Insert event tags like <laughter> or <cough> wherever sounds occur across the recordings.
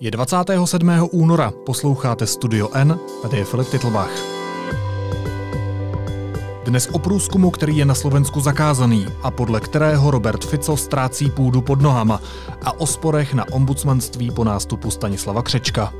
Je 27. února, posloucháte Studio N, tady je Filip Titlbach. Dnes o průzkumu, který je na Slovensku zakázaný a podle kterého Robert Fico ztrácí půdu pod nohama a o sporech na ombudsmanství po nástupu Stanislava Křečka.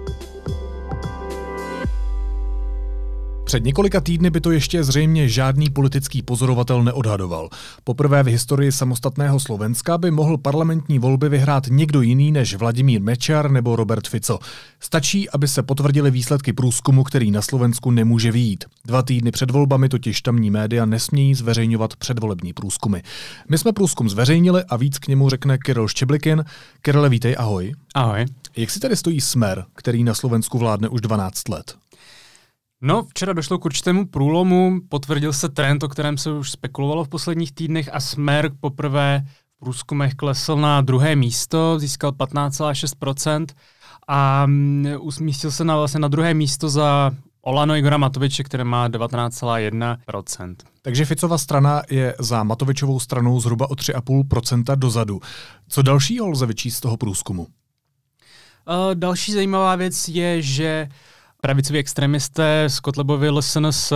Před několika týdny by to ještě zřejmě žádný politický pozorovatel neodhadoval. Poprvé v historii samostatného Slovenska by mohl parlamentní volby vyhrát někdo jiný než Vladimír Mečar nebo Robert Fico. Stačí, aby se potvrdili výsledky průzkumu, který na Slovensku nemůže výjít. Dva týdny před volbami totiž tamní média nesmějí zveřejňovat předvolební průzkumy. My jsme průzkum zveřejnili a víc k němu řekne Kiril Štěblikin. Kirile, vítej, ahoj. Ahoj. Jak si tady stojí Smer, který na Slovensku vládne už 12 let? No, včera došlo k určitému průlomu, potvrdil se trend, o kterém se už spekulovalo v posledních týdnech a Smer poprvé v průzkumech klesl na druhé místo, získal 15,6% a mm, umístil se na, vlastně na druhé místo za Olano Igora Matoviče, které má 19,1%. Takže Ficova strana je za Matovičovou stranou zhruba o 3,5% dozadu. Co dalšího lze vyčíst z toho průzkumu? Uh, další zajímavá věc je, že uh, pravicoví extremisté z Kotlebovy LSNS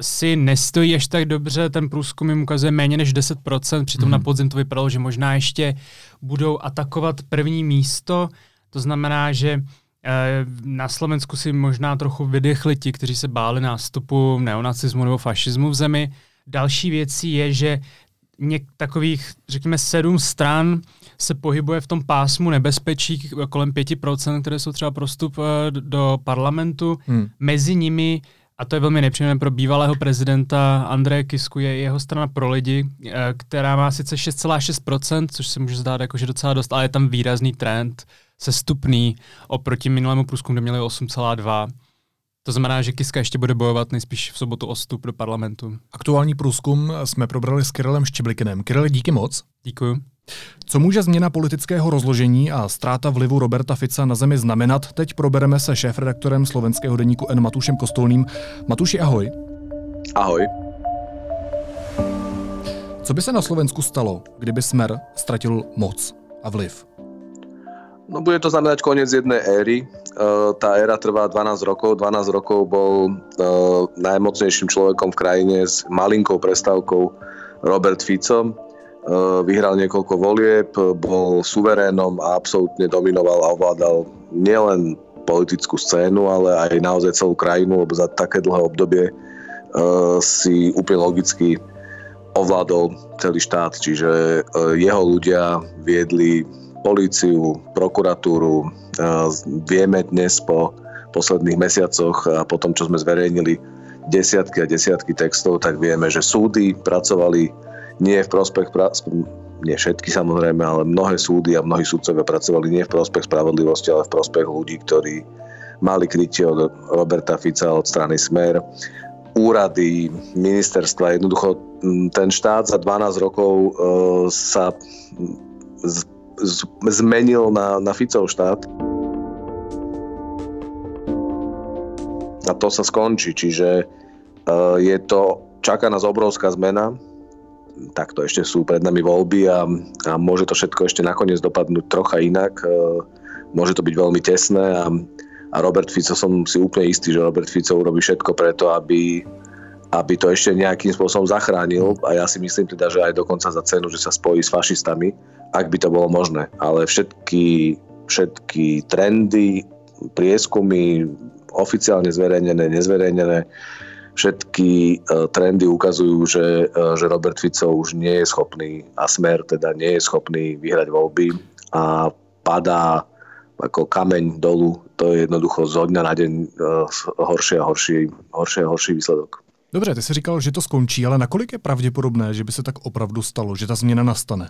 si nestojí až tak dobře, ten průzkum jim ukazuje méně než 10%, přitom mm. na podzim to vypadalo, že možná ještě budou atakovat první místo, to znamená, že eh, na Slovensku si možná trochu vydechli ti, kteří se báli nástupu neonacismu nebo fašismu v zemi. Další věcí je, že něk takových, řekněme, sedm stran se pohybuje v tom pásmu nebezpečí kolem 5%, které jsou třeba prostup eh, do parlamentu. Hmm. Mezi nimi a to je velmi nepříjemné pro bývalého prezidenta Andreje Kisku, je jeho strana pro lidi, eh, která má sice 6,6%, což se může zdát jako, že docela dost, ale je tam výrazný trend, sestupný oproti minulému průzkumu, kde měli 8,2%. To znamená, že Kiska ještě bude bojovat nejspíš v sobotu o vstup do parlamentu. Aktuální průzkum jsme probrali s Kirillem Štěblikinem. Kirille, díky moc. Děkuji. Co může změna politického rozložení a ztráta vlivu Roberta Fica na zemi znamenat? Teď probereme se šéf-redaktorem slovenského deníku N. Matušem Kostolným. Matuši, ahoj. Ahoj. Co by se na Slovensku stalo, kdyby Smer ztratil moc a vliv? No bude to znamenať koniec jednej éry. Uh, tá éra trvá 12 rokov. 12 rokov bol uh, najmocnejším človekom v krajine s malinkou prestávkou Robert Fico. Uh, vyhral niekoľko volieb, bol suverénom a absolútne dominoval a ovládal nielen politickú scénu, ale aj naozaj celú krajinu, lebo za také dlhé obdobie si úplne logicky ovládol celý štát. Čiže jeho ľudia viedli políciu, prokuratúru. Vieme dnes po posledných mesiacoch a po tom, čo sme zverejnili desiatky a desiatky textov, tak vieme, že súdy pracovali nie v prospech, nie všetky samozrejme, ale mnohé súdy a mnohí súdcovia pracovali nie v prospech spravodlivosti, ale v prospech ľudí, ktorí mali krytie od Roberta Fica od strany Smer, úrady, ministerstva, jednoducho ten štát za 12 rokov e, sa zmenil na, na Ficov štát. A to sa skončí, čiže uh, je to, čaká nás obrovská zmena, takto ešte sú pred nami voľby a, a môže to všetko ešte nakoniec dopadnúť trocha inak. Uh, môže to byť veľmi tesné a, a Robert Fico som si úplne istý, že Robert Fico urobí všetko preto, aby, aby to ešte nejakým spôsobom zachránil a ja si myslím teda, že aj dokonca za cenu, že sa spojí s fašistami, ak by to bolo možné. Ale všetky, všetky trendy, prieskumy, oficiálne zverejnené, nezverejnené, všetky uh, trendy ukazujú, že, uh, že Robert Fico už nie je schopný a Smer teda nie je schopný vyhrať voľby a padá ako kameň dolu. To je jednoducho zo dňa na deň uh, horšie a horší, horšie a horší výsledok. Dobře, ty jsi říkal, že to skončí, ale nakolik je pravděpodobné, že by se tak opravdu stalo, že ta změna nastane?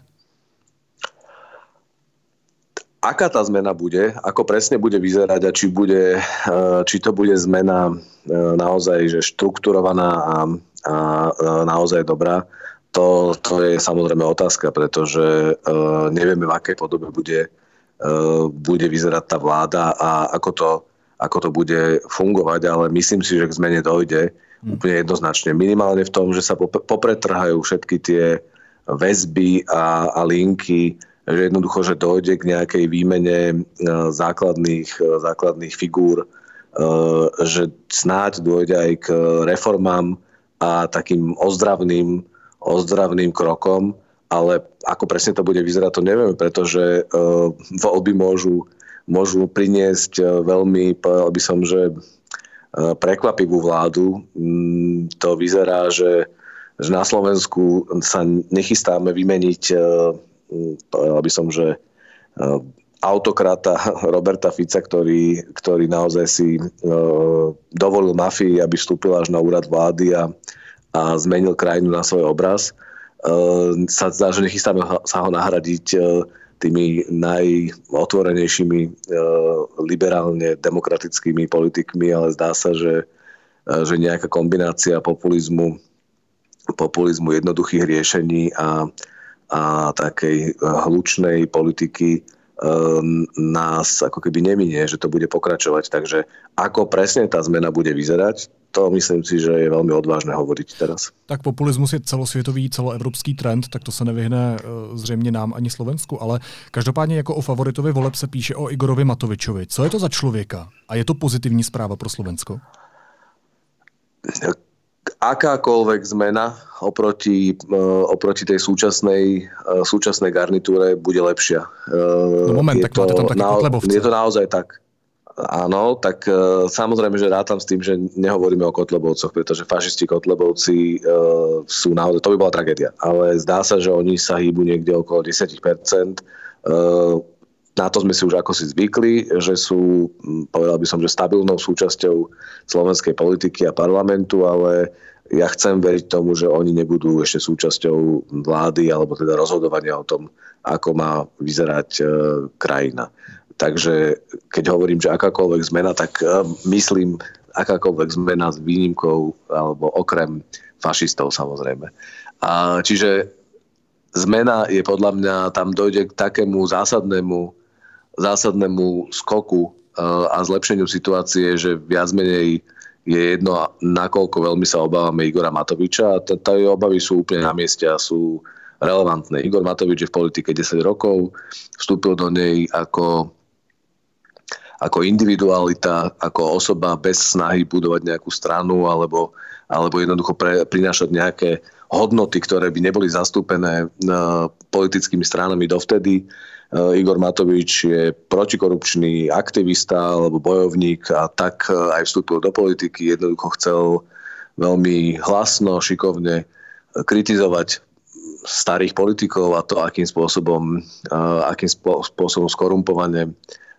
aká tá zmena bude, ako presne bude vyzerať a či, bude, eh, či to bude zmena eh, naozaj že štrukturovaná a, a naozaj dobrá, to, to je samozrejme otázka, pretože eh, nevieme, v akej podobe bude, bude vyzerať tá vláda a ako to, ako to bude fungovať, ale myslím si, že k zmene dojde. Úplne jednoznačne. Minimálne v tom, že sa popretrhajú všetky tie väzby a, a linky že jednoducho, že dojde k nejakej výmene základných, základných figúr, že snáď dôjde aj k reformám a takým ozdravným, ozdravným krokom, ale ako presne to bude vyzerať, to nevieme, pretože voľby môžu, môžu priniesť veľmi, povedal by som, že prekvapivú vládu. Mm, to vyzerá, že, na Slovensku sa nechystáme vymeniť, e, povedal by som, že e, autokrata <laughs> Roberta Fica, ktorý, ktorý naozaj si e, dovolil mafii, aby vstúpil až na úrad vlády a, a zmenil krajinu na svoj obraz. Sa zdá, že nechystáme sa ho nahradiť tými najotvorenejšími e, liberálne demokratickými politikmi, ale zdá sa, že, e, že nejaká kombinácia populizmu, populizmu jednoduchých riešení a, a takej hlučnej politiky e, nás ako keby neminie, že to bude pokračovať. Takže ako presne tá zmena bude vyzerať, to myslím si, že je veľmi odvážne hovoriť teraz. Tak populismus je celosvětový, celoevropský trend, tak to se nevyhne e, zřejmě nám ani Slovensku, ale každopádně jako o favoritovi voleb se píše o Igorovi Matovičovi. Co je to za člověka? A je to pozitivní zpráva pro Slovensko? Akákoľvek zmena oproti, e, oproti tej súčasnej, e, súčasnej garnitúre bude lepšia. No moment, je tak to, máte tam také na, Je to naozaj tak áno, tak samozrejme, že rátam s tým, že nehovoríme o Kotlebovcoch, pretože fašisti Kotlebovci sú naozaj, to by bola tragédia. Ale zdá sa, že oni sa hýbu niekde okolo 10%. Uh, na to sme si už ako si zvykli, že sú, povedal by som, že stabilnou súčasťou slovenskej politiky a parlamentu, ale ja chcem veriť tomu, že oni nebudú ešte súčasťou vlády alebo teda rozhodovania o tom, ako má vyzerať e, krajina. Takže keď hovorím, že akákoľvek zmena, tak e, myslím akákoľvek zmena s výnimkou alebo okrem fašistov samozrejme. A čiže zmena je podľa mňa, tam dojde k takému zásadnému, zásadnému skoku e, a zlepšeniu situácie, že viac menej je jedno, nakoľko veľmi sa obávame Igora Matoviča a tie obavy sú úplne na mieste a sú relevantné. Igor Matovič je v politike 10 rokov, vstúpil do nej ako ako individualita, ako osoba bez snahy budovať nejakú stranu alebo, alebo jednoducho pre, prinášať nejaké hodnoty, ktoré by neboli zastúpené uh, politickými stranami dovtedy. Uh, Igor Matovič je protikorupčný aktivista alebo bojovník a tak uh, aj vstúpil do politiky. Jednoducho chcel veľmi hlasno, šikovne kritizovať starých politikov a to, akým spôsobom, akým spôsobom skorumpovane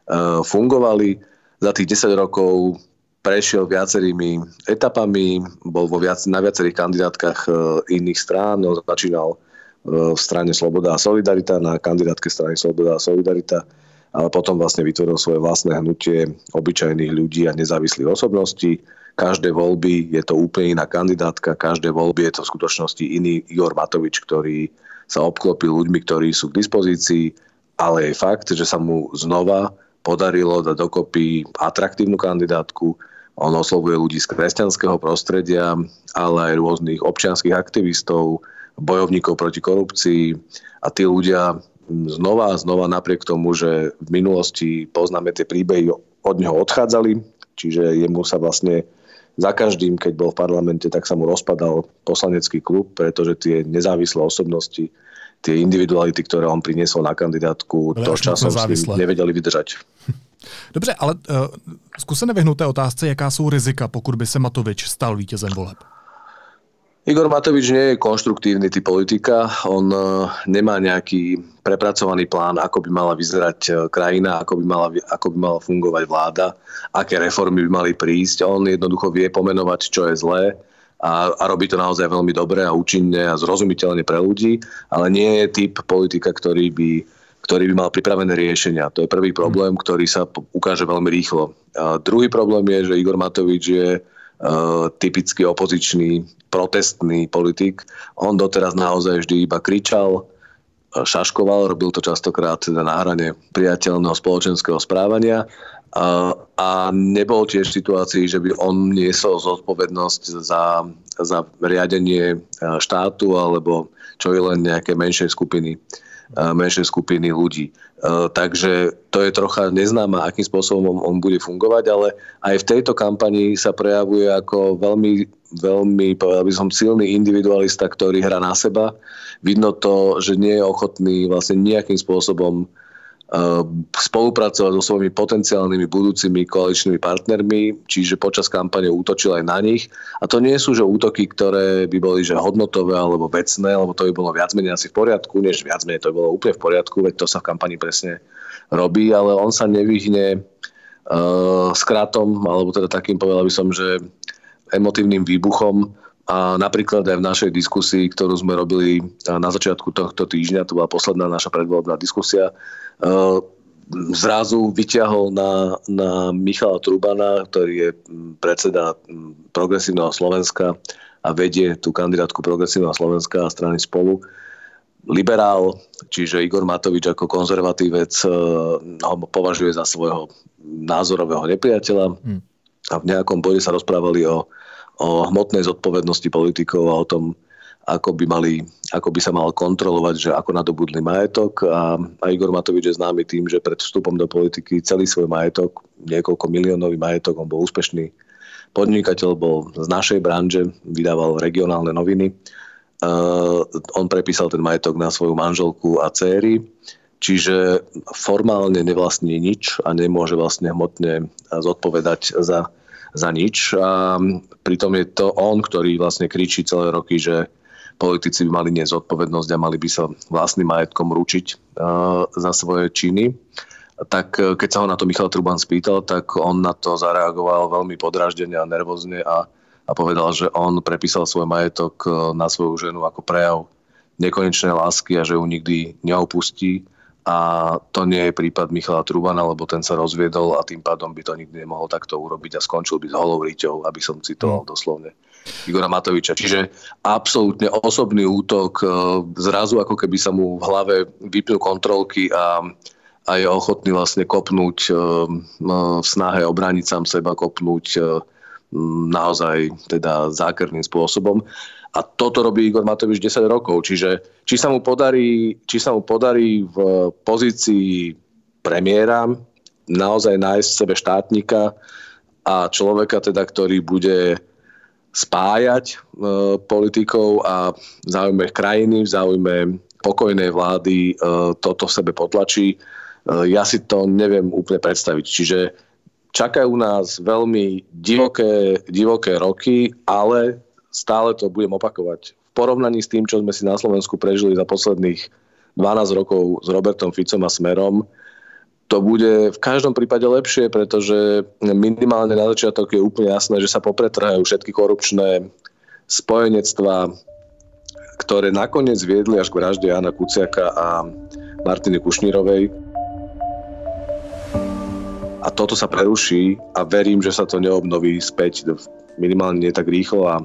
Eh, fungovali. Za tých 10 rokov prešiel viacerými etapami, bol vo viac, na viacerých kandidátkach eh, iných strán, no, začínal eh, v strane Sloboda a Solidarita, na kandidátke strany Sloboda a Solidarita, ale potom vlastne vytvoril svoje vlastné hnutie obyčajných ľudí a nezávislých osobností. Každé voľby je to úplne iná kandidátka, každé voľby je to v skutočnosti iný Igor Matovič, ktorý sa obklopil ľuďmi, ktorí sú k dispozícii, ale je fakt, že sa mu znova podarilo dať dokopy atraktívnu kandidátku. On oslovuje ľudí z kresťanského prostredia, ale aj rôznych občianských aktivistov, bojovníkov proti korupcii a tí ľudia znova a znova napriek tomu, že v minulosti poznáme tie príbehy, od neho odchádzali, čiže jemu sa vlastne za každým, keď bol v parlamente, tak sa mu rozpadal poslanecký klub, pretože tie nezávislé osobnosti tie individuality, ktoré on priniesol na kandidátku, to časom s ním nevedeli vydržať. <laughs> Dobře, ale uh, zkus se nevyhnout té otázce, jaká jsou rizika, pokud by se Matovič stal vítězem voleb. Igor Matovič nie je konštruktívny typ politika, on uh, nemá nejaký prepracovaný plán, ako by mala vyzerať uh, krajina, ako by, mala, ako by mala fungovať vláda, aké reformy by mali prísť. On jednoducho vie pomenovať, čo je zlé, a, a robí to naozaj veľmi dobre a účinne a zrozumiteľne pre ľudí, ale nie je typ politika, ktorý by, ktorý by mal pripravené riešenia. To je prvý problém, ktorý sa ukáže veľmi rýchlo. A druhý problém je, že Igor Matovič je typický opozičný, protestný politik. On doteraz naozaj vždy iba kričal, šaškoval, robil to častokrát teda na hrane priateľného spoločenského správania a nebol tiež v situácii, že by on niesol zodpovednosť za, za riadenie štátu alebo čo je len nejaké menšej skupiny menšej skupiny ľudí. Takže to je trocha neznáma, akým spôsobom on bude fungovať, ale aj v tejto kampani sa prejavuje ako veľmi, veľmi, povedal by som, silný individualista, ktorý hrá na seba. Vidno to, že nie je ochotný vlastne nejakým spôsobom Eh, spolupracovať so svojimi potenciálnymi budúcimi koaličnými partnermi, čiže počas kampane útočil aj na nich. A to nie sú že útoky, ktoré by boli že hodnotové alebo vecné, lebo to by bolo viac menej asi v poriadku, než viac menej to by bolo úplne v poriadku, veď to sa v kampani presne robí, ale on sa nevyhne uh, skratom, alebo teda takým povedal by som, že emotívnym výbuchom, a napríklad aj v našej diskusii, ktorú sme robili na začiatku tohto týždňa, to bola posledná naša predvolebná diskusia, Eh, zrazu vyťahol na, na Michala Trubana, ktorý je predseda Progresívneho Slovenska a vedie tú kandidátku Progresívneho Slovenska a strany spolu. Liberál, čiže Igor Matovič ako konzervatívec eh, ho považuje za svojho názorového nepriateľa hmm. a v nejakom bode sa rozprávali o, o hmotnej zodpovednosti politikov a o tom, ako by, mali, ako by sa mal kontrolovať, že ako nadobudli majetok a, a Igor Matovič je známy tým, že pred vstupom do politiky celý svoj majetok, niekoľko miliónový majetok, on bol úspešný podnikateľ, bol z našej branže, vydával regionálne noviny. Uh, on prepísal ten majetok na svoju manželku a céry, čiže formálne nevlastní nič a nemôže vlastne hmotne zodpovedať za, za nič. A pritom je to on, ktorý vlastne kričí celé roky, že politici by mali niesť zodpovednosť a mali by sa vlastným majetkom ručiť uh, za svoje činy. Tak uh, keď sa ho na to Michal Truban spýtal, tak on na to zareagoval veľmi podráždene a nervózne a, a povedal, že on prepísal svoj majetok uh, na svoju ženu ako prejav nekonečnej lásky a že ju nikdy neopustí. A to nie je prípad Michala Trubana, lebo ten sa rozviedol a tým pádom by to nikdy nemohol takto urobiť a skončil by s holou riťou, aby som citoval mm. doslovne. Igora Matoviča. Čiže absolútne osobný útok, e, zrazu ako keby sa mu v hlave vypnú kontrolky a, a je ochotný vlastne kopnúť e, e, v snahe obrániť sám seba, kopnúť naozaj teda zákerným spôsobom. A toto robí Igor Matovič 10 rokov. Čiže či sa mu podarí, či sa mu podarí v pozícii premiéra naozaj nájsť sebe štátnika a človeka teda, ktorý bude spájať e, politikov a v záujme krajiny, v záujme pokojnej vlády e, toto v sebe potlačí. E, ja si to neviem úplne predstaviť. Čiže čakajú nás veľmi divoké, divoké roky, ale stále to budem opakovať. V porovnaní s tým, čo sme si na Slovensku prežili za posledných 12 rokov s Robertom Ficom a Smerom, to bude v každom prípade lepšie, pretože minimálne na začiatok je úplne jasné, že sa popretrhajú všetky korupčné spojenectvá, ktoré nakoniec viedli až k vražde Jana Kuciaka a Martiny Kušnírovej. A toto sa preruší a verím, že sa to neobnoví späť minimálne nie tak rýchlo a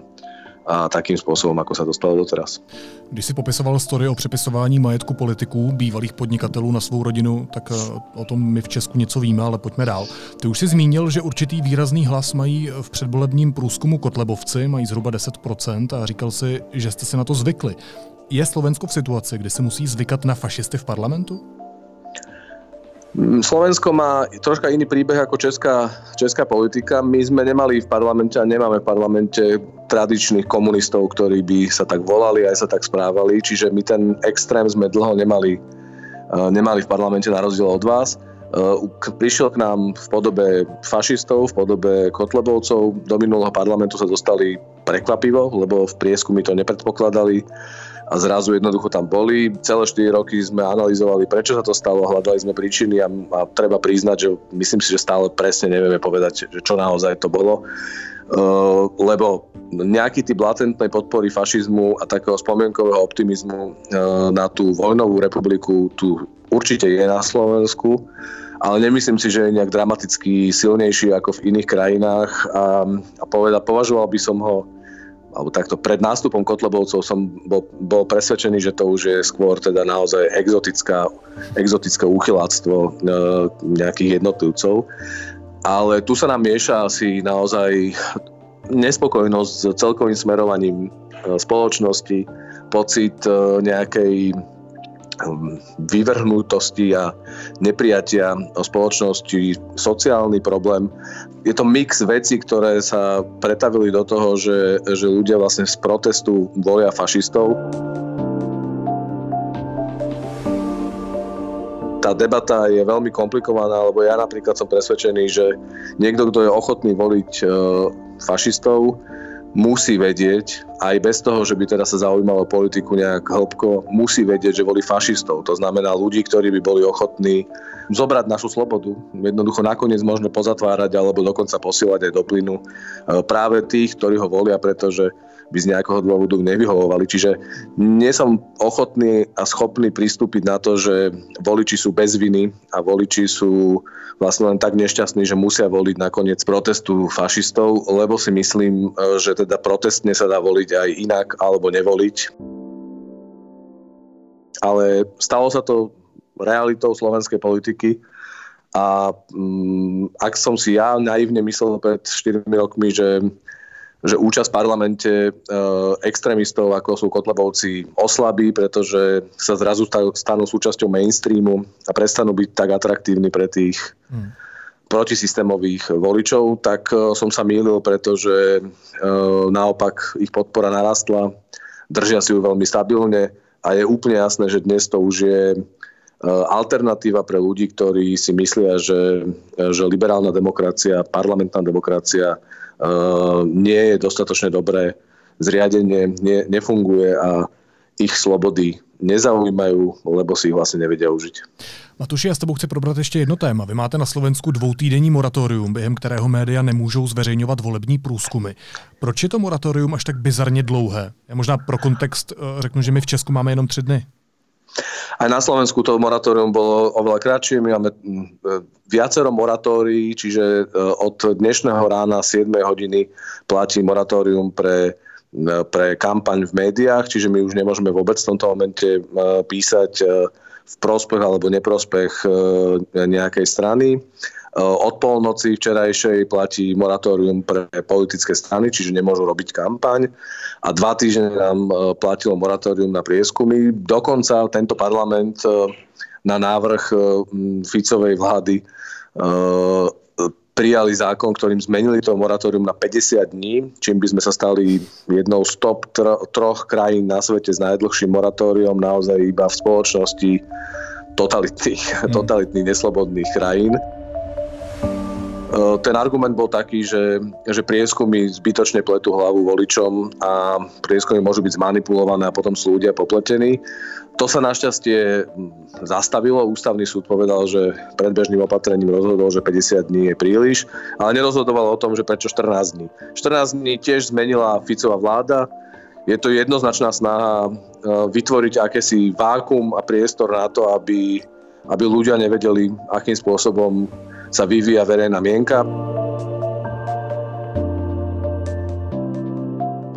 a takým spôsobom, ako sa dostalo doteraz. Když si popisoval story o přepisování majetku politiků, bývalých podnikatelů na svou rodinu, tak eh, o tom my v Česku něco víme, ale pojďme dál. Ty už si zmínil, že určitý výrazný hlas mají v předvolebním průzkumu Kotlebovci, mají zhruba 10% a říkal si, že jste si na to zvykli. Je Slovensko v situaci, kdy se musí zvykat na fašisty v parlamentu? Mm, Slovensko má troška iný príbeh ako česká, česká politika. My sme nemali v parlamente a nemáme v parlamente tradičných komunistov, ktorí by sa tak volali aj sa tak správali. Čiže my ten extrém sme dlho nemali, eh, nemali v parlamente na rozdiel od vás. Eh, prišiel k nám v podobe fašistov, v podobe kotlebovcov. Do minulého parlamentu sa dostali prekvapivo, lebo v prieskumy to nepredpokladali a zrazu jednoducho tam boli. Celé 4 roky sme analyzovali, prečo sa to stalo, hľadali sme príčiny a, a treba priznať, že myslím si, že stále presne nevieme povedať, že čo naozaj to bolo. Uh, lebo nejaký typ latentnej podpory fašizmu a takého spomienkového optimizmu uh, na tú vojnovú republiku tu určite je na Slovensku, ale nemyslím si, že je nejak dramaticky silnejší ako v iných krajinách a, a poveda, považoval by som ho alebo takto pred nástupom Kotlebovcov som bol, bol presvedčený, že to už je skôr teda naozaj exotická, exotické úchyláctvo e, nejakých jednotlivcov. Ale tu sa nám mieša asi naozaj nespokojnosť s celkovým smerovaním e, spoločnosti, pocit e, nejakej vyvrhnutosti a neprijatia spoločnosti, sociálny problém. Je to mix vecí, ktoré sa pretavili do toho, že, že ľudia vlastne z protestu volia fašistov. tá debata je veľmi komplikovaná, lebo ja napríklad som presvedčený, že niekto, kto je ochotný voliť e, fašistov, musí vedieť, aj bez toho, že by teda sa zaujímalo politiku nejak hĺbko, musí vedieť, že boli fašistov. To znamená ľudí, ktorí by boli ochotní zobrať našu slobodu. Jednoducho nakoniec možno pozatvárať alebo dokonca posielať aj do plynu e, práve tých, ktorí ho volia, pretože by z nejakého dôvodu nevyhovovali. Čiže nie som ochotný a schopný pristúpiť na to, že voliči sú bez viny a voliči sú vlastne len tak nešťastní, že musia voliť nakoniec protestu fašistov, lebo si myslím, že teda protestne sa dá voliť aj inak alebo nevoliť. Ale stalo sa to realitou slovenskej politiky a um, ak som si ja naivne myslel pred 4 rokmi, že že účasť v parlamente e, extrémistov, ako sú Kotlebovci, oslabí, pretože sa zrazu stanú súčasťou mainstreamu a prestanú byť tak atraktívni pre tých hmm. protisystémových voličov, tak e, som sa mýlil, pretože e, naopak ich podpora narastla, držia si ju veľmi stabilne a je úplne jasné, že dnes to už je e, alternatíva pre ľudí, ktorí si myslia, že, že liberálna demokracia, parlamentná demokracia nie je dostatočne dobré zriadenie, nie, nefunguje a ich slobody nezaujímajú, lebo si ich vlastne nevedia užiť. Matuši, já s tebou chci probrat ještě jedno téma. Vy máte na Slovensku dvoutýdenní moratorium, během kterého média nemůžou zveřejňovat volební průzkumy. Proč je to moratorium až tak bizarně dlouhé? Já možná pro kontext eh, řeknu, že my v Česku máme jenom tři dny. Aj na Slovensku to moratórium bolo oveľa kratšie. My máme mm, viacero moratórií, čiže e, od dnešného rána 7 hodiny platí moratórium pre, e, pre kampaň v médiách, čiže my už nemôžeme vôbec v tomto momente e, písať v prospech alebo neprospech nejakej strany. Od polnoci včerajšej platí moratórium pre politické strany, čiže nemôžu robiť kampaň. A dva týždne nám platilo moratórium na prieskumy. Dokonca tento parlament na návrh Ficovej vlády prijali zákon, ktorým zmenili to moratórium na 50 dní, čím by sme sa stali jednou z top troch krajín na svete s najdlhším moratóriom naozaj iba v spoločnosti totalitných, mm. totalitných neslobodných krajín. Eh, ten argument bol taký, že, že prieskumy zbytočne pletú hlavu voličom a prieskumy môžu byť zmanipulované a potom sú ľudia popletení. To sa našťastie hm, zastavilo. Ústavný súd povedal, že predbežným opatrením rozhodol, že 50 dní je príliš, ale nerozhodoval o tom, že prečo 14 dní. 14 dní tiež zmenila Ficová vláda. Je to jednoznačná snaha eh, vytvoriť akési vákum a priestor na to, aby, aby ľudia nevedeli, akým spôsobom sa vyvíja verejná mienka.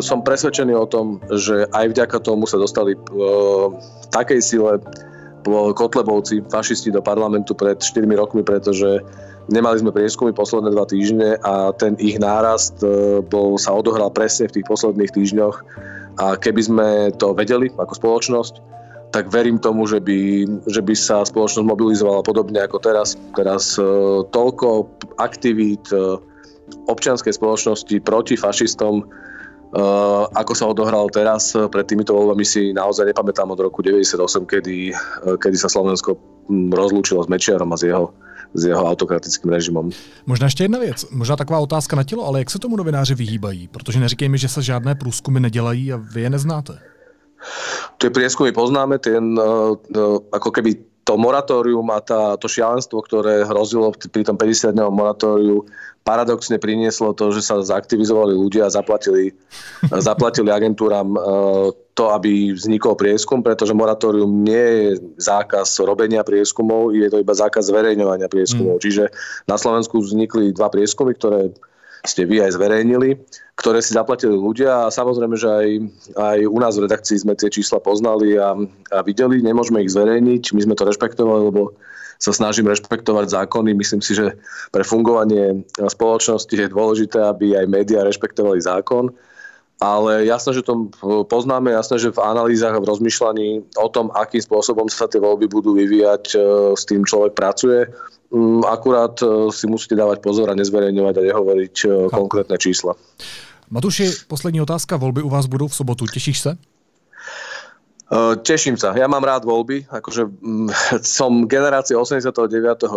Som presvedčený o tom, že aj vďaka tomu sa dostali v takej sile Kotlebovci, fašisti do parlamentu pred 4 rokmi, pretože nemali sme prieskumy posledné dva týždne a ten ich nárast e, bol, sa odohral presne v tých posledných týždňoch a keby sme to vedeli ako spoločnosť, tak verím tomu, že by, že by sa spoločnosť mobilizovala podobne ako teraz. Teraz e, toľko aktivít e, občianskej spoločnosti proti fašistom, e, ako sa odohralo teraz. Pred týmito voľbami si naozaj nepamätám od roku 98, kedy, kedy sa Slovensko rozlúčilo s Mečiarom a s jeho s jeho autokratickým režimom. Možná ještě jedna věc, možná taková otázka na tělo, ale jak se tomu novináři vyhýbají? Protože neříkejme, že se žádné průzkumy nedělají a vy je neznáte. Tie prieskumy poznáme, ten, uh, uh, ako keby to moratórium a tá, to šialenstvo, ktoré hrozilo pri tom 50-dňovom moratóriu, paradoxne prinieslo to, že sa zaktivizovali ľudia a zaplatili, <laughs> zaplatili agentúram uh, to, aby vznikol prieskum, pretože moratórium nie je zákaz robenia prieskumov, je to iba zákaz zverejňovania prieskumov. Mm. Čiže na Slovensku vznikli dva prieskumy, ktoré ste vy aj zverejnili ktoré si zaplatili ľudia a samozrejme, že aj, aj u nás v redakcii sme tie čísla poznali a, a videli, nemôžeme ich zverejniť, my sme to rešpektovali, lebo sa snažím rešpektovať zákony. Myslím si, že pre fungovanie spoločnosti je dôležité, aby aj médiá rešpektovali zákon. ale jasné, že to poznáme, jasné, že v analýzach a v rozmýšľaní o tom, akým spôsobom sa tie voľby budú vyvíjať, e, s tým človek pracuje. Mm, akurát e, si musíte dávať pozor a nezverejňovať a nehovoriť e, konkrétne čísla. Matuši, poslední otázka. Volby u vás budou v sobotu. Těšíš se? Teším sa. Ja mám rád voľby. Akože mm, <laughs> som generácia 89.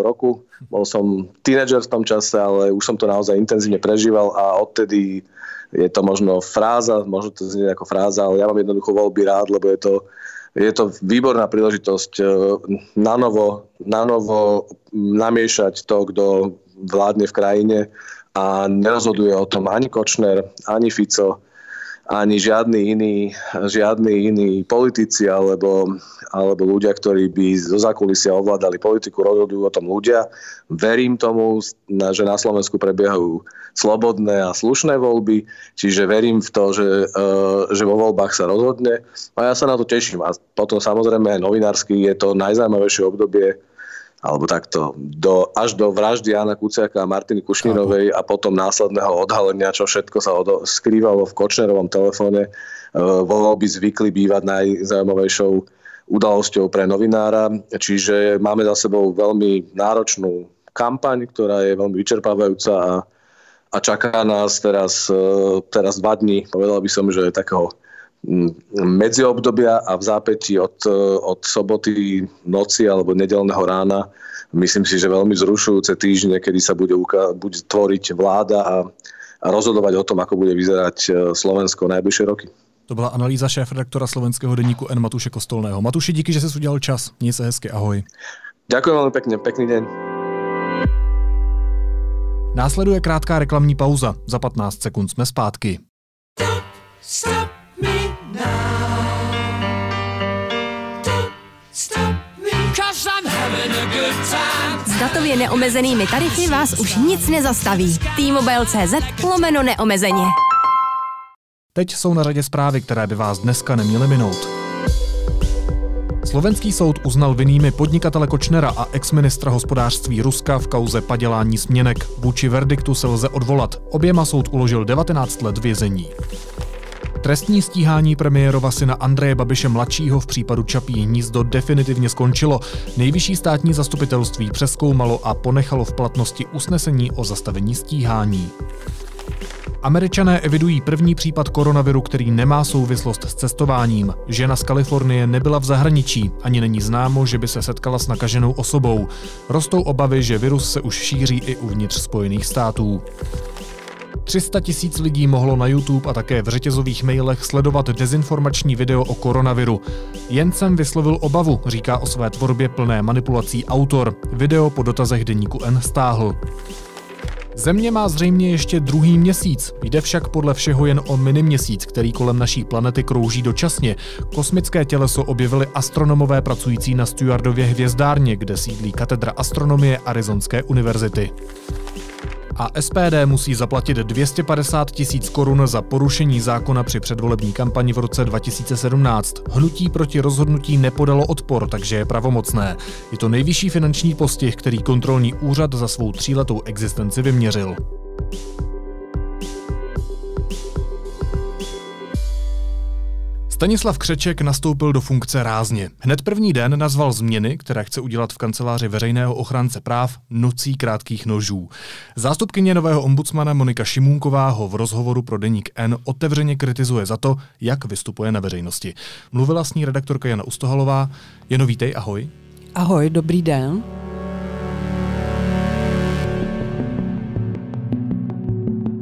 roku. Bol som tínedžer v tom čase, ale už som to naozaj intenzívne prežíval a odtedy je to možno fráza, možno to znie ako fráza, ale ja mám jednoducho voľby rád, lebo je to, je to výborná príležitosť e, nanovo, nanovo namiešať to, kto vládne v krajine a nerozhoduje o tom ani Kočner, ani Fico, ani žiadny iný, žiadny iný politici alebo, alebo ľudia, ktorí by zo zákulisia ovládali politiku, rozhodujú o tom ľudia. Verím tomu, že na Slovensku prebiehajú slobodné a slušné voľby, čiže verím v to, že, e, že vo voľbách sa rozhodne a ja sa na to teším. A potom samozrejme aj novinársky je to najzaujímavejšie obdobie alebo takto, do, až do vraždy Jana Kuciaka a Martiny Kušnírovej a potom následného odhalenia, čo všetko sa odo- skrývalo v Kočnerovom telefóne, e, vo voľby zvykli bývať najzaujímavejšou udalosťou pre novinára. Čiže máme za sebou veľmi náročnú kampaň, ktorá je veľmi vyčerpávajúca a, a čaká nás teraz, e, teraz dva dní, povedal by som, že takého medziobdobia a v zápätí od, od soboty noci alebo nedelného rána myslím si, že veľmi zrušujúce týždne, kedy sa bude, bude tvoriť vláda a, a rozhodovať o tom, ako bude vyzerať e, Slovensko najbližšie roky. To byla analýza šéf-redaktora slovenského denníku N. Matuše Kostolného. Matuši, díky, že jsi udělal čas. Měj se hezky, ahoj. Ďakujem veľmi pekne, pekný deň. Následuje krátká reklamní pauza. Za 15 sekund jsme zpátky. Stop. S datově neomezenými tarify vás už nic nezastaví. T-Mobile.cz lomeno neomezeně. Teď jsou na řadě zprávy, které by vás dneska neměly minout. Slovenský soud uznal vinnými podnikatele Kočnera a exministra hospodářství Ruska v kauze padělání směnek. Vůči verdiktu se lze odvolat. Oběma soud uložil 19 let vězení. Trestní stíhání premiérova syna Andreje Babiše mladšího v případu Čapí hnízdo definitivně skončilo. Nejvyšší státní zastupitelství přeskoumalo a ponechalo v platnosti usnesení o zastavení stíhání. Američané evidují první případ koronaviru, který nemá souvislost s cestováním. Žena z Kalifornie nebyla v zahraničí, ani není známo, že by se setkala s nakaženou osobou. Rostou obavy, že virus se už šíří i uvnitř Spojených států. 300 tisíc lidí mohlo na YouTube a také v řetězových mailech sledovat dezinformační video o koronaviru. Jen jsem vyslovil obavu, říká o své tvorbě plné manipulací autor. Video po dotazech deníku N stáhl. Země má zřejmě ještě druhý měsíc, jde však podle všeho jen o mini měsíc, který kolem naší planety krouží dočasně. Kosmické těleso objevili astronomové pracující na Stewardově hvězdárně, kde sídlí katedra astronomie Arizonské univerzity a SPD musí zaplatit 250 tisíc korun za porušení zákona při předvolební kampani v roce 2017. Hnutí proti rozhodnutí nepodalo odpor, takže je pravomocné. Je to nejvyšší finanční postih, který kontrolní úřad za svou tříletou existenci vyměřil. Stanislav Křeček nastoupil do funkce rázně. Hned první den nazval změny, které chce udělat v kanceláři veřejného ochránce práv, nocí krátkých nožů. Zástupkyně nového ombudsmana Monika Šimůnková ho v rozhovoru pro deník N otevřeně kritizuje za to, jak vystupuje na veřejnosti. Mluvila s ní redaktorka Jana Ustohalová. Jeno, vítej, ahoj. Ahoj, dobrý den.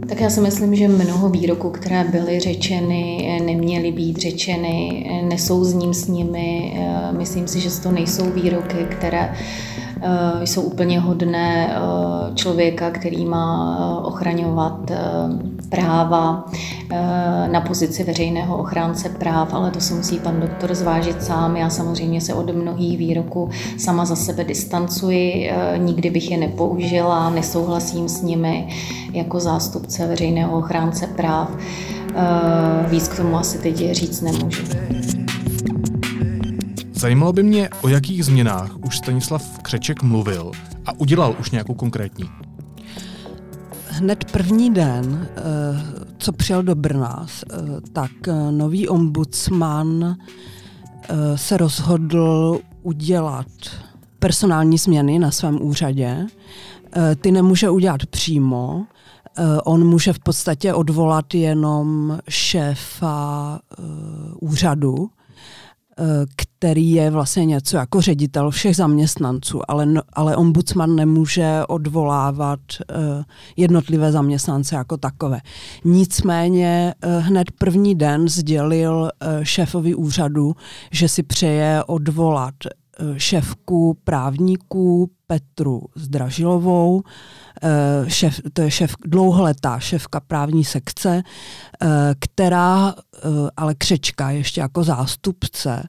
Tak já si myslím, že mnoho výroků, které byly řečeny, neměly být řečeny, nesouzním s nimi. Myslím si, že to nejsou výroky, které Eh, jsou úplně hodné eh, člověka, který má eh, ochraňovat práva na pozici veřejného ochránce práv, ale to si musí pan doktor zvážit sám. Já samozřejmě se od mnohých výroků sama za sebe distancuji, nikdy bych je nepoužila, nesouhlasím s nimi jako zástupce veřejného ochránce práv. Víc k tomu asi teď říct nemůžu. Zajímalo by mě, o jakých změnách už Stanislav Křeček mluvil a udělal už nějakou konkrétní. Hned první den, eh, co přijel do Brna, tak nový ombudsman se rozhodl udělat personální změny na svém úřadě. Ty nemůže udělat přímo, on může v podstatě odvolat jenom šéfa úřadu, který je vlastně něco jako ředitel všech zaměstnanců, ale, ale ombudsman nemůže odvolávat uh, jednotlivé zaměstnance jako takové. Nicméně uh, hned první den sdělil šéfovi úřadu, že si přeje odvolat šéfku právníků Petru Zdražilovou, Eh, šef, to je šéf, dlouholetá šéfka právní sekce, eh, která eh, ale Křečka ještě jako zástupce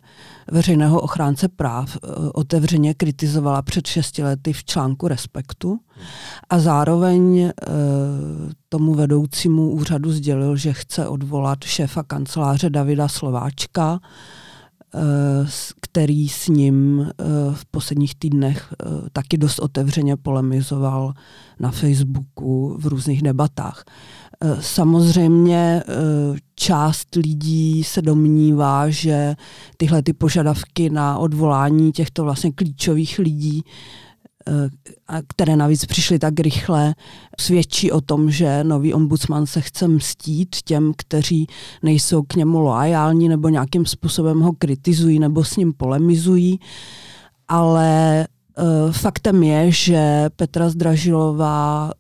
veřejného ochránce práv otevřeně kritizovala před šesti lety v článku Respektu a zároveň tomu vedoucímu úřadu sdělil, že chce odvolat šéfa kanceláře Davida Slováčka, který s ním v posledních týdnech taky dost otevřeně polemizoval na Facebooku v různých debatách. Samozřejmě část lidí se domnívá, že tyhle ty požadavky na odvolání těchto vlastně klíčových lidí e, které navíc přišly tak rychle, svědčí o tom, že nový ombudsman se chce mstít těm, kteří nejsou k němu loajální nebo nějakým způsobem ho kritizují nebo s ním polemizují. Ale Eh, faktem je, že Petra Zdražilová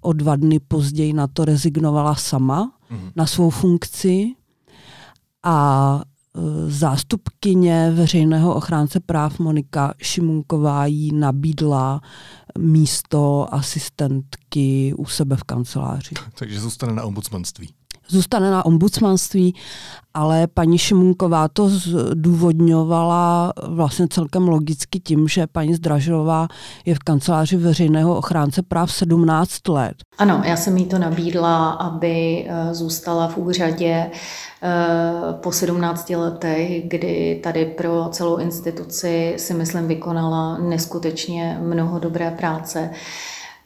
o dva dny později na to rezignovala sama, mm-hmm. na svou funkci a zástupkyně veřejného ochránce práv Monika Šimunková jí nabídla místo asistentky u sebe v kanceláři. <laughs> Takže zůstane na ombudsmanství zůstane na ombudsmanství, ale paní Šimunková to zdůvodňovala vlastně celkem logicky tím, že paní Zdražilová je v kanceláři veřejného ochránce práv 17 let. Ano, já jsem jí to nabídla, aby eh, zůstala v úřadě eh, po 17 letech, kdy tady pro celou instituci si myslím vykonala neskutečně mnoho dobré práce.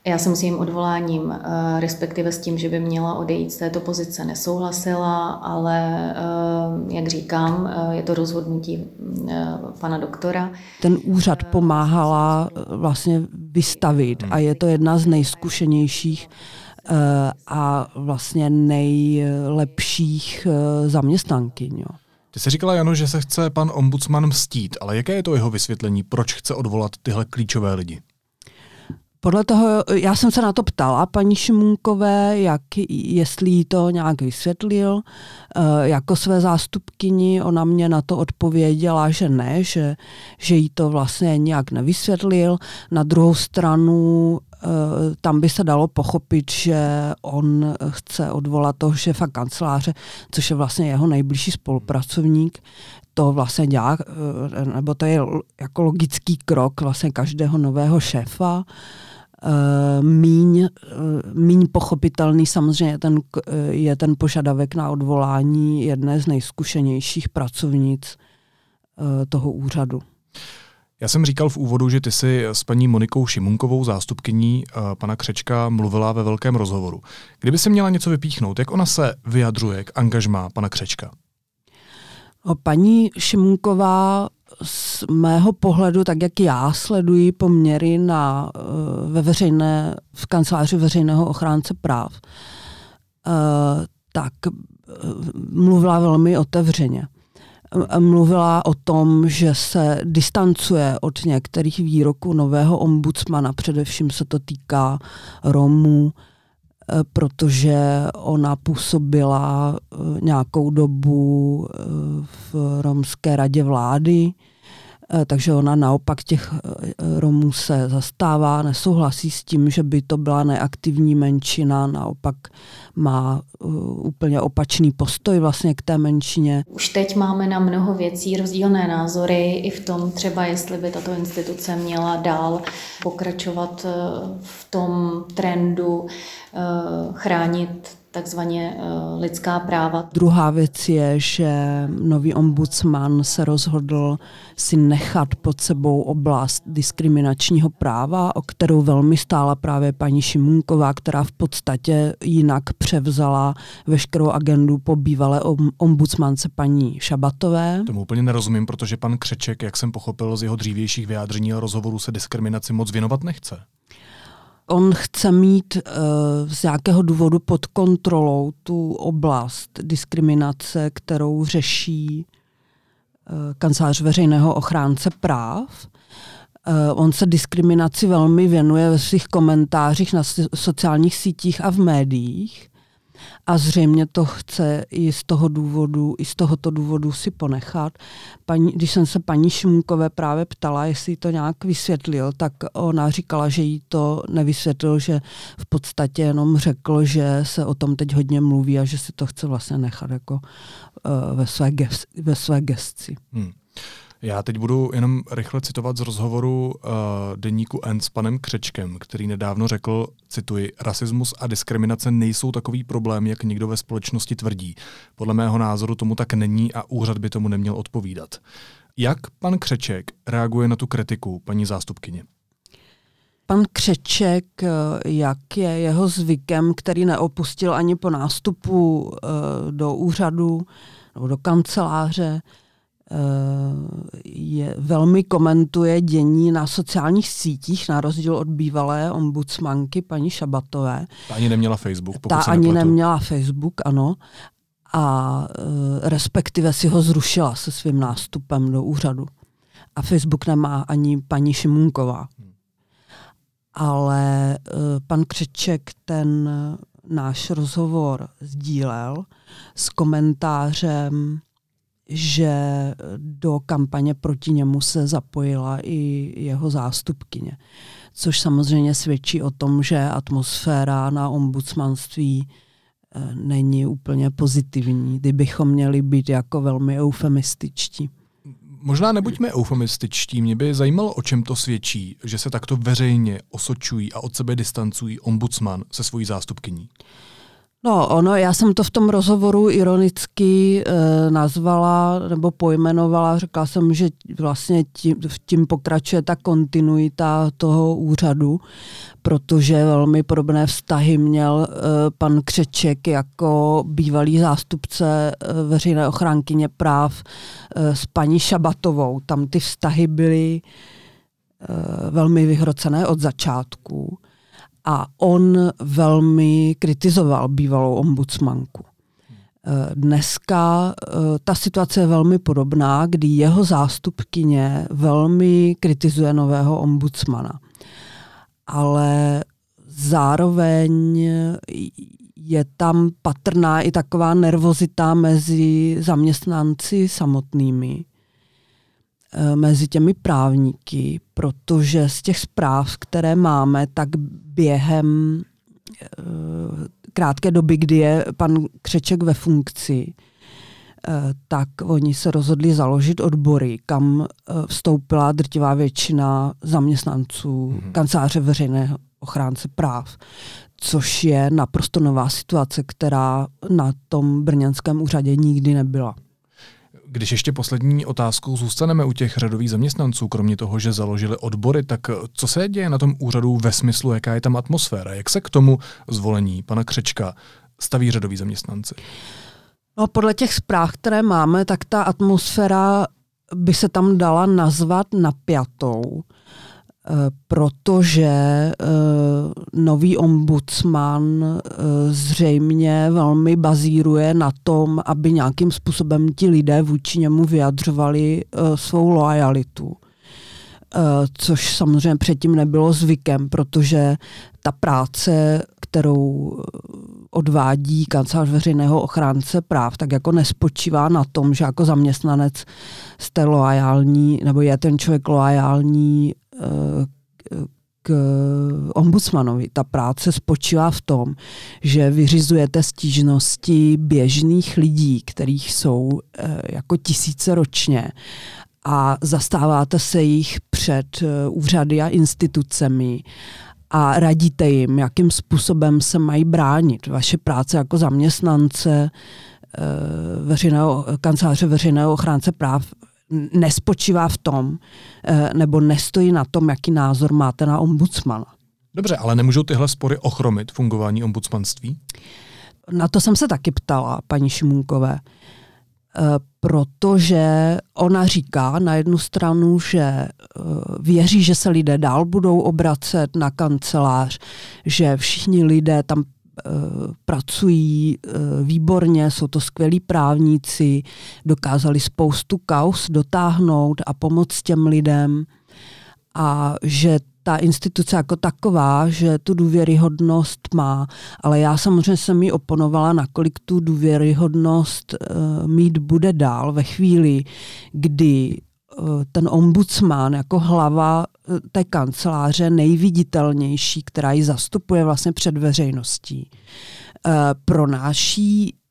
Já jsem s jejím odvoláním, eh, respektive s tím, že by měla odejít z této pozice, nesouhlasila, ale eh, jak říkám, eh, je to rozhodnutí pana doktora. Ten úřad pomáhala vlastně vystavit a je to jedna z nejzkušenějších a vlastně nejlepších zaměstnankyň. Ty jsi říkala, Jano, že se chce pan ombudsman mstít, ale jaké je to jeho vysvětlení, proč chce odvolat tyhle klíčové lidi? Podle toho, já jsem se na to ptala paní Šimunkové, jak, jestli to nějak vysvětlil eh, jako své zástupkyni. Ona mě na to odpověděla, že ne, že, že jí to vlastně nějak nevysvětlil. Na druhou stranu eh, tam by se dalo pochopit, že on chce odvolat toho šéfa kanceláře, což je vlastně jeho nejbližší spolupracovník, to vlastně dělá, eh, nebo to je jako logický krok vlastně každého nového šéfa. Uh, míň, uh, míň pochopitelný samozřejmě ten, uh, je ten požadavek na odvolání jedné z nejzkušenějších pracovnic toho úřadu. Já jsem říkal v úvodu, že ty si s paní Monikou Šimunkovou, zástupkyní pana Křečka, mluvila ve velkém rozhovoru. Kdyby si měla něco vypíchnout, jak ona se vyjadřuje k angažmá pana Křečka? No, paní Šimunková z mého pohledu, tak jak já sleduji poměry na, eh, ve veřejné, v kanceláři veřejného ochránce práv, eh, tak eh, mluvila velmi otevřeně. Mluvila o tom, že se distancuje od některých výroků nového ombudsmana, především se to týká Romů, protože ona působila nějakou dobu v Romské radě vlády takže ona naopak těch eh, Romů se zastává, nesouhlasí s tím, že by to byla neaktivní menšina, naopak má eh, úplně opačný postoj vlastně k té menšině. Už teď máme na mnoho věcí rozdílné názory, i v tom třeba, jestli by tato instituce měla dál pokračovat v tom trendu chránit takzvaně lidská práva. Druhá věc je, že nový ombudsman se rozhodl si nechat pod sebou oblast diskriminačního práva, o kterou velmi stála právě paní Šimunková, která v podstatě jinak převzala veškerou agendu po bývalé ombudsmance paní Šabatové. Tomu úplně nerozumím, protože pan Křeček, jak jsem pochopil z jeho dřívějších vyjádření a rozhovorů, se diskriminaci moc věnovat nechce. On chce mít uh, z nějakého důvodu pod kontrolou tu oblast diskriminace, kterou řeší uh, kancelář veřejného ochránce práv. Uh, on se diskriminaci velmi věnuje ve svých komentářích na sociálních sítích a v médiích. A zřejmě to chce i z toho důvodu, i z tohoto důvodu si ponechat. Paní, když jsem se paní Šmunkové právě ptala, jestli to nějak vysvětlil, tak ona říkala, že jí to nevysvětlil, že v podstatě jenom řekl, že se o tom teď hodně mluví a že si to chce vlastně nechat jako uh, ve, své ges, ve své gesci. Hmm. Já teď budu jenom rychle citovat z rozhovoru uh, deníku N s panem Křečkem, který nedávno řekl, cituji, rasismus a diskriminace nejsou takový problém, jak někdo ve společnosti tvrdí. Podle mého názoru tomu tak není a úřad by tomu neměl odpovídat. Jak pan Křeček reaguje na tu kritiku, paní zástupkyně? Pan Křeček, eh, jak je jeho zvykem, který neopustil ani po nástupu uh, do úřadu nebo do kanceláře, Eh, je, velmi komentuje dění na sociálních sítích, na rozdíl od bývalé ombudsmanky paní Šabatové. Ta ani neměla Facebook, pokud Ta se ani nepletu. neměla Facebook, ano. A e, respektive si ho zrušila se svým nástupem do úřadu. A Facebook nemá ani paní Šimunková. Hmm. Ale e, pan Křeček ten náš rozhovor sdílel s komentářem že do kampaně proti němu se zapojila i jeho zástupkyně. Což samozřejmě svědčí o tom, že atmosféra na ombudsmanství eh, není úplně pozitivní, kdybychom měli být jako velmi eufemističtí. Možná nebuďme eufemističtí, mě by zajímalo, o čem to svědčí, že se takto veřejně osočují a od sebe distancují ombudsman se svojí zástupkyní. No, ono, já jsem to v tom rozhovoru ironicky e, nazvala nebo pojmenovala. Řekla jsem, že vlastně tím, tím pokračuje ta kontinuita toho úřadu, protože velmi podobné vztahy měl e, pan Křeček jako bývalý zástupce e, veřejné ochránkyně práv e, s paní Šabatovou. Tam ty vztahy byly e, velmi vyhrocené od začátku a on velmi kritizoval bývalou ombudsmanku. Eh, dneska eh, ta situace je velmi podobná, kdy jeho zástupkyně velmi kritizuje nového ombudsmana. Ale zároveň je tam patrná i taková nervozita mezi zaměstnanci samotnými, mezi těmi právníky, protože z těch zpráv, které máme, tak během eh, krátké doby, kdy je pan Křeček ve funkci, eh, tak oni se rozhodli založit odbory, kam vstoupila drtivá většina zaměstnanců mm-hmm. kanceláře veřejného ochránce práv, což je naprosto nová situace, která na tom brněnském úřadě nikdy nebyla. Když ještě poslední otázkou zůstaneme u těch řadových zaměstnanců, kromě toho, že založili odbory, tak co se děje na tom úřadu ve smyslu, jaká je tam atmosféra? Jak se k tomu zvolení pana Křečka staví řadoví zaměstnanci? No, podle těch zpráv, které máme, tak ta atmosféra by se tam dala nazvat napjatou protože eh, nový ombudsman eh, zřejmě velmi bazíruje na tom, aby nějakým způsobem ti lidé vůči němu vyjadřovali eh, svou loajalitu. Což samozřejmě předtím nebylo zvykem, protože ta práce, kterou odvádí kancelář veřejného ochránce práv, tak jako nespočívá na tom, že jako zaměstnanec jste loajální, nebo je ten člověk loajální k ombudsmanovi. Ta práce spočívá v tom, že vyřizujete stížnosti běžných lidí, kterých jsou eh, jako tisíce ročně a zastáváte se jich před eh, úřady a institucemi a radíte jim, jakým způsobem se mají bránit. Vaše práce jako zaměstnance eh, veřejného, kanceláře veřejného ochránce práv nespočívá v tom, eh, nebo nestojí na tom, jaký názor máte na ombudsmana. Dobře, ale nemůžou tyhle spory ochromit fungování ombudsmanství? Na to jsem se taky ptala paní Šimunkové, protože ona říká na jednu stranu, že eh, věří, že se lidé dál budou obracet na kancelář, že všichni lidé tam eh, pracují výborně, jsou to skvělí právníci, dokázali spoustu kaus dotáhnout a pomoct těm lidem a že ta instituce jako taková, že tu důvěryhodnost má, ale já samozřejmě jsem mi oponovala, nakolik tu důvěryhodnost uh, mít bude dál ve chvíli, kdy uh, ten ombudsman jako hlava uh, té kanceláře nejviditelnější, která ji zastupuje vlastně před veřejností, pronáší Eh,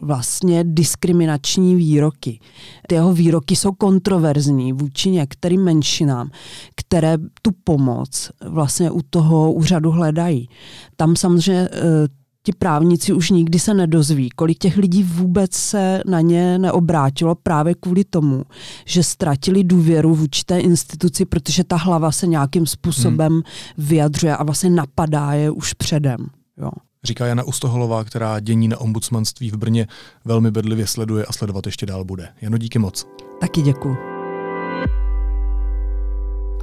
vlastně diskriminační výroky. Ty jeho výroky jsou kontroverzní vůči některým menšinám, které tu pomoc vlastně u toho úřadu hledají. Tam samozřejmě eh, ti právníci už nikdy se nedozví, kolik těch lidí vůbec se na ně neobrátilo právě kvůli tomu, že ztratili důvěru v určité instituci, protože ta hlava se nějakým způsobem hmm. vyjadřuje a vlastně napadá je už předem. Jo říká Jana Ustoholová, která dění na ombudsmanství v Brně velmi bedlivě sleduje a sledovat ještě dál bude. Jano, díky moc. Taky děkuji.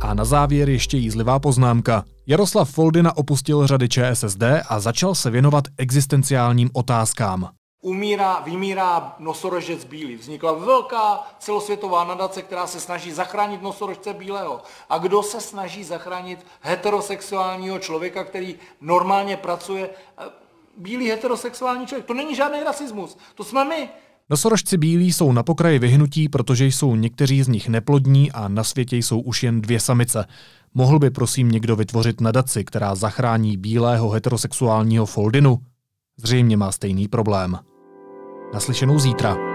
A na závěr ještě jízlivá poznámka. Jaroslav Foldina opustil řady ČSSD a začal se věnovat existenciálním otázkám umírá, vymírá nosorožec bílý. Vznikla velká celosvětová nadace, která se snaží zachránit nosorožce bílého. A kdo se snaží zachránit heterosexuálního člověka, který normálně pracuje? Bílý heterosexuální člověk. To není žádný rasismus. To jsme my. Nosorožci bílí jsou na pokraji vyhnutí, protože jsou někteří z nich neplodní a na světě jsou už jen dvě samice. Mohl by prosím někdo vytvořit nadaci, která zachrání bílého heterosexuálního Foldinu? Zřejmě má stejný problém. Naslyšenou zítra.